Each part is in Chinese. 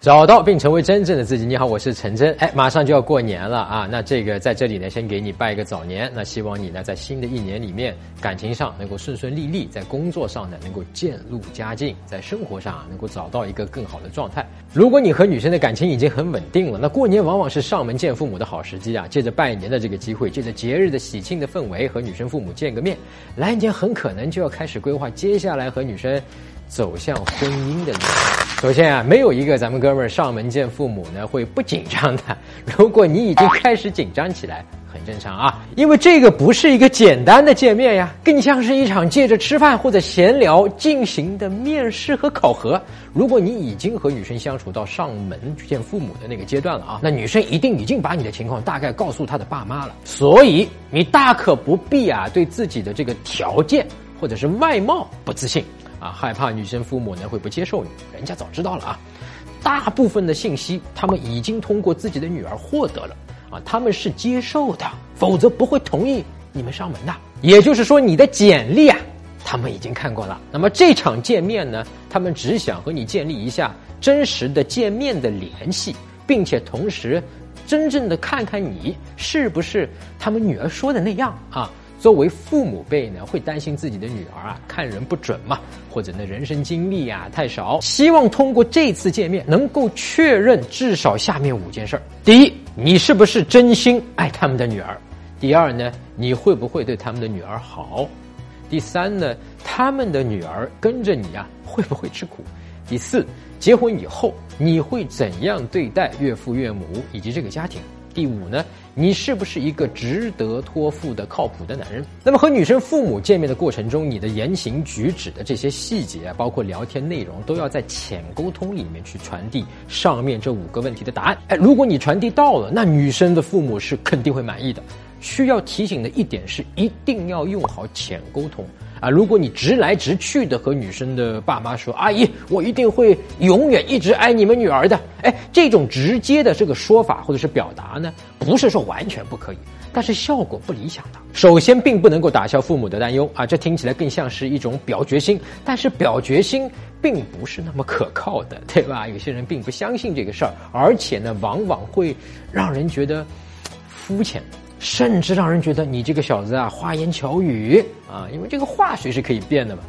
找到并成为真正的自己。你好，我是陈真。哎，马上就要过年了啊！那这个在这里呢，先给你拜一个早年。那希望你呢，在新的一年里面，感情上能够顺顺利利，在工作上呢能够渐入佳境，在生活上啊能够找到一个更好的状态。如果你和女生的感情已经很稳定了，那过年往往是上门见父母的好时机啊！借着拜年的这个机会，借着节日的喜庆的氛围，和女生父母见个面，来年很可能就要开始规划接下来和女生。走向婚姻的路。首先啊，没有一个咱们哥们儿上门见父母呢会不紧张的。如果你已经开始紧张起来，很正常啊，因为这个不是一个简单的见面呀，更像是一场借着吃饭或者闲聊进行的面试和考核。如果你已经和女生相处到上门去见父母的那个阶段了啊，那女生一定已经把你的情况大概告诉她的爸妈了。所以你大可不必啊对自己的这个条件或者是外貌不自信。啊，害怕女生父母呢会不接受你，人家早知道了啊。大部分的信息他们已经通过自己的女儿获得了，啊，他们是接受的，否则不会同意你们上门的。也就是说，你的简历啊，他们已经看过了。那么这场见面呢，他们只想和你建立一下真实的见面的联系，并且同时真正的看看你是不是他们女儿说的那样啊。作为父母辈呢，会担心自己的女儿啊看人不准嘛，或者呢人生经历啊太少，希望通过这次见面能够确认至少下面五件事。儿：第一，你是不是真心爱他们的女儿；第二呢，你会不会对他们的女儿好；第三呢，他们的女儿跟着你啊会不会吃苦；第四，结婚以后你会怎样对待岳父岳母以及这个家庭。第五呢，你是不是一个值得托付的靠谱的男人？那么和女生父母见面的过程中，你的言行举止的这些细节，包括聊天内容，都要在浅沟通里面去传递上面这五个问题的答案。哎，如果你传递到了，那女生的父母是肯定会满意的。需要提醒的一点是，一定要用好浅沟通。啊，如果你直来直去的和女生的爸妈说：“阿姨，我一定会永远一直爱你们女儿的。”哎，这种直接的这个说法或者是表达呢，不是说完全不可以，但是效果不理想的。首先，并不能够打消父母的担忧啊，这听起来更像是一种表决心，但是表决心并不是那么可靠的，对吧？有些人并不相信这个事儿，而且呢，往往会让人觉得肤浅。甚至让人觉得你这个小子啊，花言巧语啊，因为这个话谁是可以变的嘛，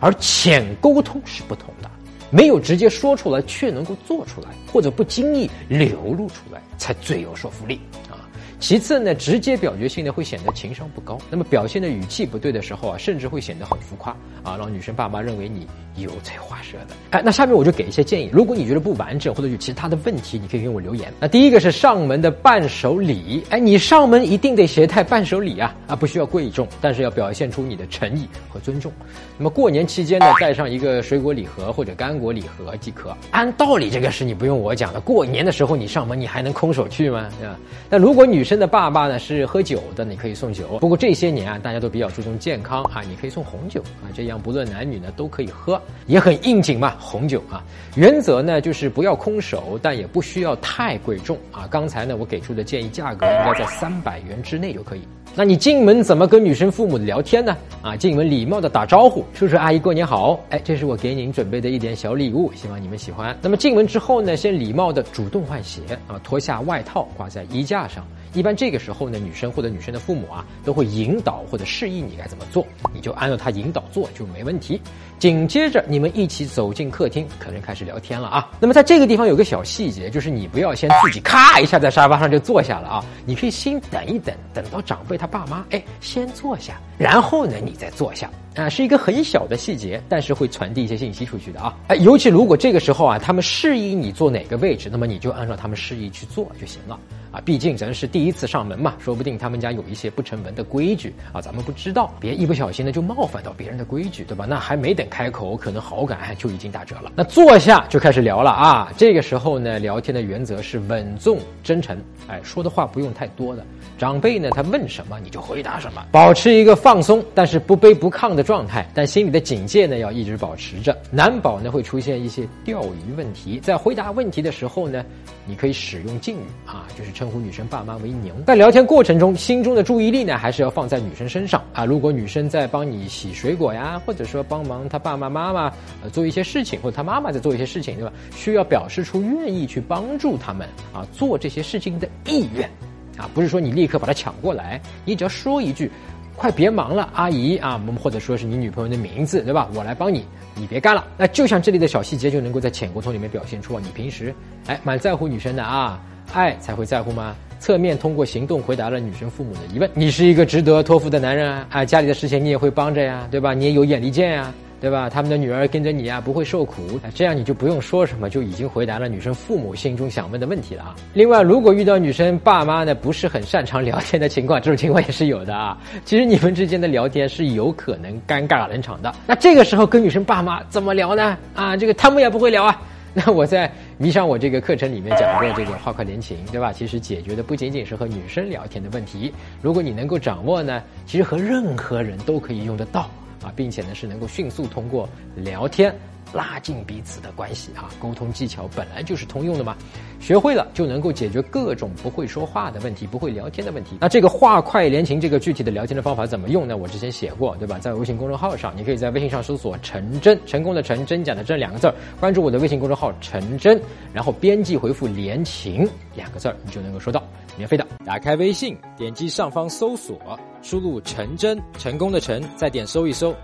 而浅沟通是不同的，没有直接说出来，却能够做出来，或者不经意流露出来，才最有说服力啊。其次呢，直接表决性呢会显得情商不高，那么表现的语气不对的时候啊，甚至会显得很浮夸啊，让女生爸妈认为你油嘴滑舌的。哎，那下面我就给一些建议，如果你觉得不完整或者有其他的问题，你可以给我留言。那第一个是上门的伴手礼，哎，你上门一定得携带伴手礼啊，啊，不需要贵重，但是要表现出你的诚意和尊重。那么过年期间呢，带上一个水果礼盒或者干果礼盒即可。按道理这个是你不用我讲的，过年的时候你上门你还能空手去吗？对吧？那如果女生，的爸爸呢是喝酒的，你可以送酒。不过这些年啊，大家都比较注重健康啊，你可以送红酒啊，这样不论男女呢都可以喝，也很应景嘛。红酒啊，原则呢就是不要空手，但也不需要太贵重啊。刚才呢我给出的建议价格应该在三百元之内就可以。那你进门怎么跟女生父母聊天呢？啊，进门礼貌的打招呼，叔叔阿姨过年好，哎，这是我给您准备的一点小礼物，希望你们喜欢。那么进门之后呢，先礼貌的主动换鞋啊，脱下外套挂在衣架上。一般这个时候呢，女生或者女生的父母啊，都会引导或者示意你该怎么做，你就按照他引导做就没问题。紧接着你们一起走进客厅，可能开始聊天了啊。那么在这个地方有个小细节，就是你不要先自己咔一下在沙发上就坐下了啊，你可以先等一等，等到长辈他他爸妈哎先坐下，然后呢你再坐下。啊，是一个很小的细节，但是会传递一些信息出去的啊。哎，尤其如果这个时候啊，他们示意你坐哪个位置，那么你就按照他们示意去做就行了。啊，毕竟咱是第一次上门嘛，说不定他们家有一些不成文的规矩啊，咱们不知道，别一不小心呢就冒犯到别人的规矩，对吧？那还没等开口，可能好感就已经打折了。那坐下就开始聊了啊，这个时候呢，聊天的原则是稳重真诚，哎，说的话不用太多的。长辈呢，他问什么你就回答什么，保持一个放松但是不卑不亢的状态，但心里的警戒呢要一直保持着，难保呢会出现一些钓鱼问题。在回答问题的时候呢，你可以使用敬语啊，就是称。呼女生爸妈为“娘”。在聊天过程中，心中的注意力呢，还是要放在女生身上啊。如果女生在帮你洗水果呀，或者说帮忙她爸爸妈妈呃做一些事情，或者她妈妈在做一些事情，对吧？需要表示出愿意去帮助他们啊，做这些事情的意愿啊，不是说你立刻把它抢过来，你只要说一句。快别忙了，阿姨啊，我们或者说是你女朋友的名字，对吧？我来帮你，你别干了。那就像这里的小细节，就能够在潜沟通里面表现出啊，你平时哎蛮在乎女生的啊，爱才会在乎吗？侧面通过行动回答了女生父母的疑问，你是一个值得托付的男人啊，啊，家里的事情你也会帮着呀，对吧？你也有眼力见呀。对吧？他们的女儿跟着你啊，不会受苦，这样你就不用说什么，就已经回答了女生父母心中想问的问题了啊。另外，如果遇到女生爸妈呢不是很擅长聊天的情况，这种情况也是有的啊。其实你们之间的聊天是有可能尴尬冷场的。那这个时候跟女生爸妈怎么聊呢？啊，这个他们也不会聊啊。那我在迷上我这个课程里面讲过这个话快连情，对吧？其实解决的不仅仅是和女生聊天的问题，如果你能够掌握呢，其实和任何人都可以用得到。啊，并且呢是能够迅速通过聊天拉近彼此的关系啊，沟通技巧本来就是通用的嘛，学会了就能够解决各种不会说话的问题、不会聊天的问题。那这个话快连情这个具体的聊天的方法怎么用呢？我之前写过，对吧？在微信公众号上，你可以在微信上搜索“陈真”，成功的陈，真假的真两个字儿，关注我的微信公众号“陈真”，然后编辑回复“连情”两个字儿，你就能够收到免费的。打开微信，点击上方搜索。输入陈真，成功的成，再点搜一搜，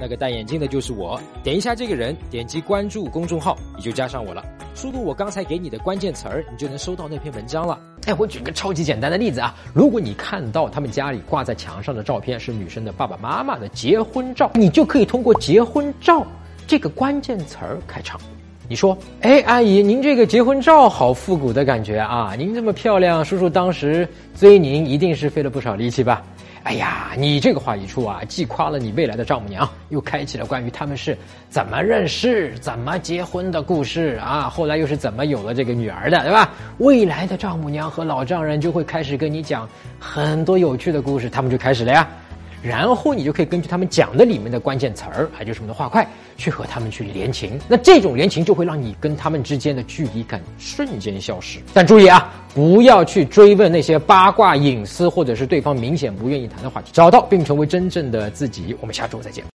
那个戴眼镜的就是我。点一下这个人，点击关注公众号，你就加上我了。输入我刚才给你的关键词儿，你就能收到那篇文章了。哎，我举个超级简单的例子啊，如果你看到他们家里挂在墙上的照片是女生的爸爸妈妈的结婚照，你就可以通过结婚照这个关键词儿开场。你说，哎，阿姨，您这个结婚照好复古的感觉啊！您这么漂亮，叔叔当时追您一定是费了不少力气吧？哎呀，你这个话一出啊，既夸了你未来的丈母娘，又开启了关于他们是怎么认识、怎么结婚的故事啊。后来又是怎么有了这个女儿的，对吧？未来的丈母娘和老丈人就会开始跟你讲很多有趣的故事，他们就开始了呀。然后你就可以根据他们讲的里面的关键词儿，还就是我们的话块，去和他们去联情。那这种联情就会让你跟他们之间的距离感瞬间消失。但注意啊，不要去追问那些八卦、隐私或者是对方明显不愿意谈的话题。找到并成为真正的自己。我们下周再见。